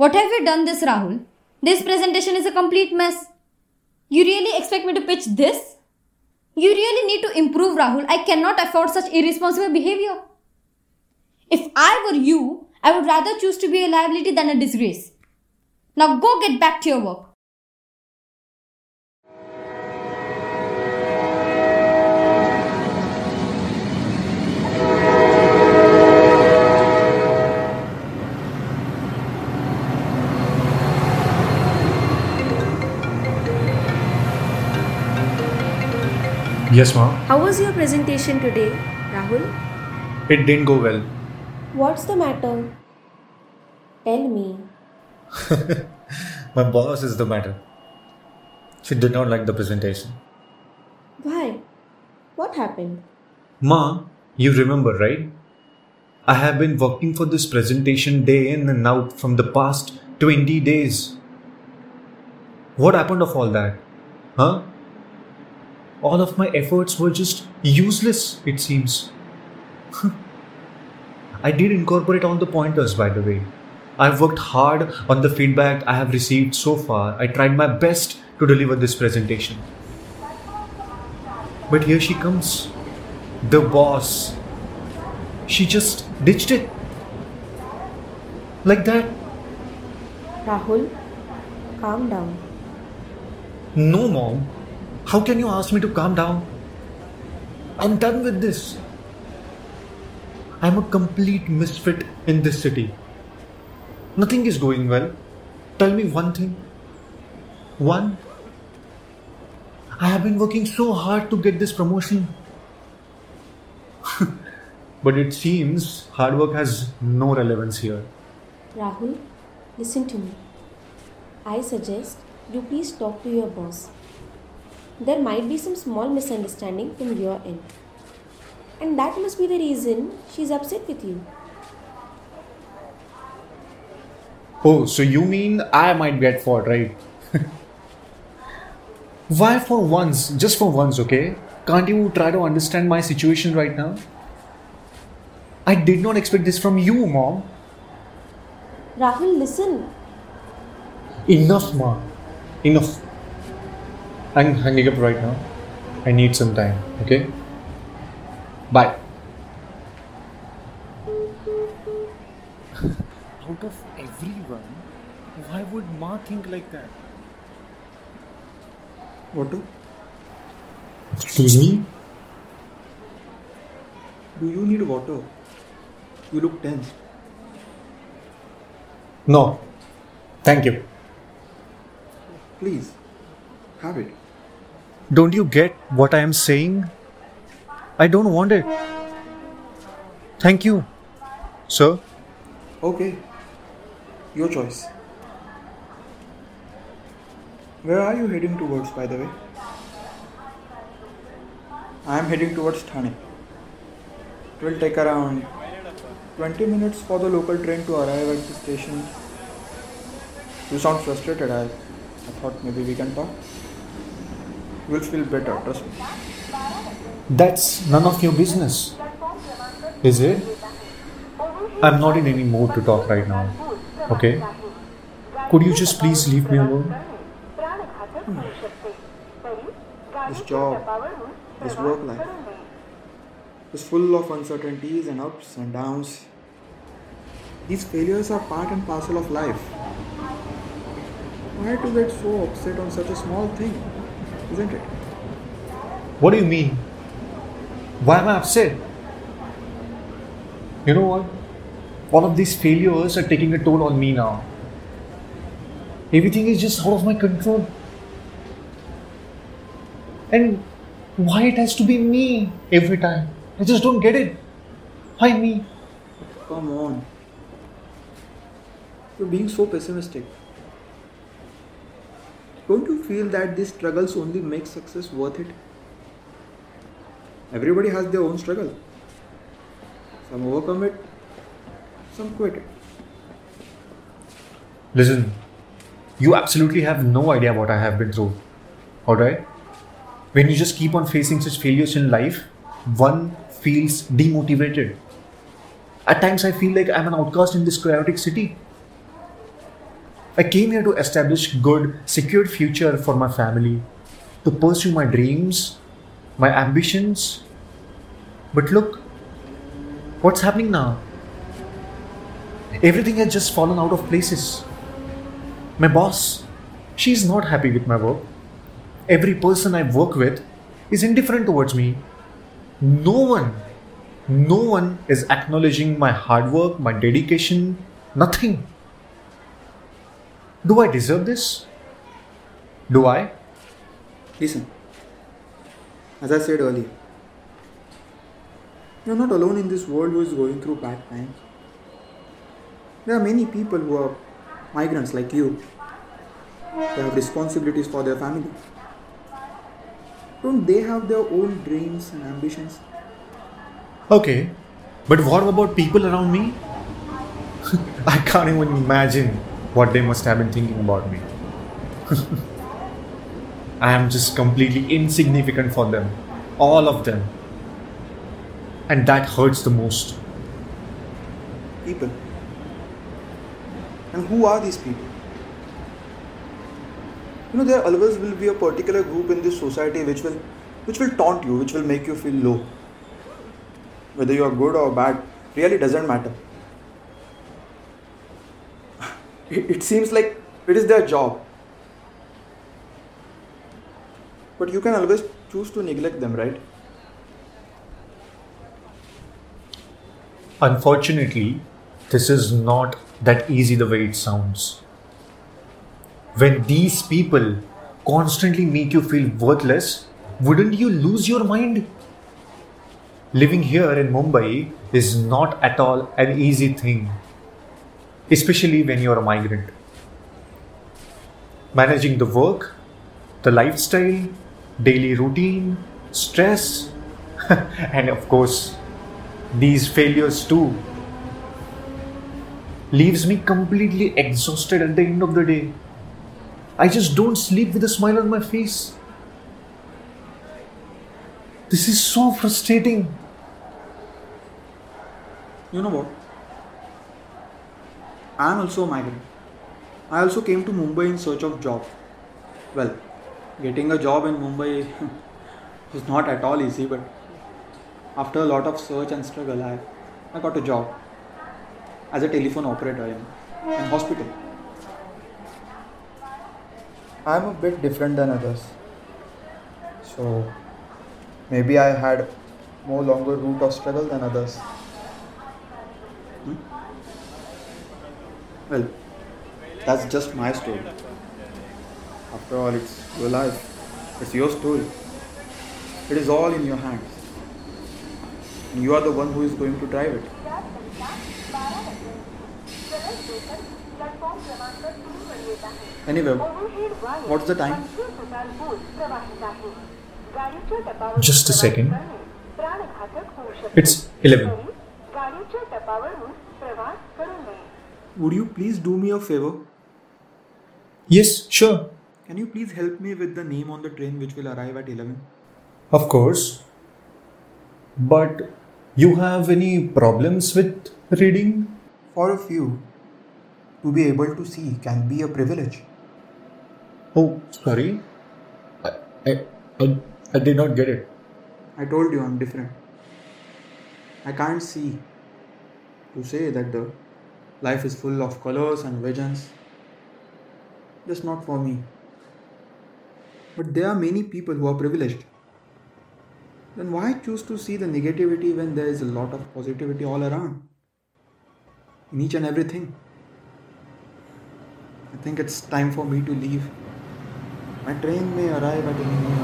What have you done this, Rahul? This presentation is a complete mess. You really expect me to pitch this? You really need to improve, Rahul. I cannot afford such irresponsible behavior. If I were you, I would rather choose to be a liability than a disgrace. Now go get back to your work. Yes, ma'am. How was your presentation today, Rahul? It didn't go well. What's the matter? Tell me. My boss is the matter. She did not like the presentation. Why? What happened? Ma, you remember, right? I have been working for this presentation day in and out from the past 20 days. What happened of all that? Huh? All of my efforts were just useless, it seems. I did incorporate all the pointers, by the way. I've worked hard on the feedback I have received so far. I tried my best to deliver this presentation. But here she comes. The boss. She just ditched it. Like that. Rahul, calm down. No, mom. How can you ask me to calm down? I'm done with this. I'm a complete misfit in this city. Nothing is going well. Tell me one thing. One. I have been working so hard to get this promotion. but it seems hard work has no relevance here. Rahul, listen to me. I suggest you please talk to your boss. There might be some small misunderstanding from your end. And that must be the reason she's upset with you. Oh, so you mean I might be at fault, right? Why for once? Just for once, okay? Can't you try to understand my situation right now? I did not expect this from you, mom. Rahul, listen. Enough, mom. Enough. I'm hanging up right now. I need some time, okay? Bye. Out of everyone, why would Ma think like that? What do? Excuse me? Do you need water? You look tense. No. Thank you. Please, have it. Don't you get what I am saying? I don't want it. Thank you, sir. Okay. Your choice. Where are you heading towards, by the way? I am heading towards Thane. It will take around 20 minutes for the local train to arrive at the station. You sound frustrated. I, I thought maybe we can talk. Will feel better, trust me. That's none of your business. Is it? I'm not in any mood to talk right now. Okay? Could you just please leave me alone? This job, this work life, is full of uncertainties and ups and downs. These failures are part and parcel of life. Why to get so upset on such a small thing, isn't it? What do you mean? Why am I upset? You know what? All of these failures are taking a toll on me now. Everything is just out of my control. And why it has to be me every time? I just don't get it. Why me? Come on. You're being so pessimistic. Feel that these struggles only make success worth it? Everybody has their own struggle. Some overcome it, some quit it. Listen, you absolutely have no idea what I have been through. Alright? When you just keep on facing such failures in life, one feels demotivated. At times, I feel like I'm an outcast in this chaotic city. I came here to establish good, secured future for my family, to pursue my dreams, my ambitions. But look, what's happening now? Everything has just fallen out of places. My boss, she's not happy with my work. Every person I work with is indifferent towards me. No one, no one is acknowledging my hard work, my dedication, nothing. Do I deserve this? Do I? Listen, as I said earlier, you're not alone in this world who is going through bad times. There are many people who are migrants like you. They have responsibilities for their family. Don't they have their own dreams and ambitions? Okay, but what about people around me? I can't even imagine what they must have been thinking about me. I am just completely insignificant for them, all of them. And that hurts the most. People. And who are these people? You know, there always will be a particular group in this society which will which will taunt you, which will make you feel low. Whether you are good or bad really doesn't matter. It, seems like it is their job. But you can always choose to neglect them, right? Unfortunately, this is not that easy the way it sounds. When these people constantly make you feel worthless, wouldn't you lose your mind? Living here in Mumbai is not at all an easy thing, especially when you're a migrant. Managing the work, the lifestyle, daily routine, stress, and of course, these failures too leaves me completely exhausted at the end of the day. I just don't sleep with a smile on my face. This is so frustrating. You know what? I am also a migrant. I also came to Mumbai in search of job. Well, getting a job in Mumbai was not at all easy, but after a lot of search and struggle, I, I got a job as a telephone operator in in hospital. I am a bit different than others. So maybe I had more longer route of struggle than others. Well, that's just my story. After all, it's your life. It's your story. It is all in your hands. And you are the one who is going to drive it. Anyway, what's the time? Just a second. It's 11. Would you please do me a favor? Yes, sure. Can you please help me with the name on the train which will arrive at 11? Of course. But you have any problems with reading? For a few, to be able to see can be a privilege. Oh, sorry. I, I, I, I did not get it. I told you I'm different. I can't see to say that the life is full of colors and visions. Just not for me. But there are many people who are privileged. Then why choose to see the negativity when there is a lot of positivity all around? In each and everything. I think it's time for me to leave. My train may arrive at any moment.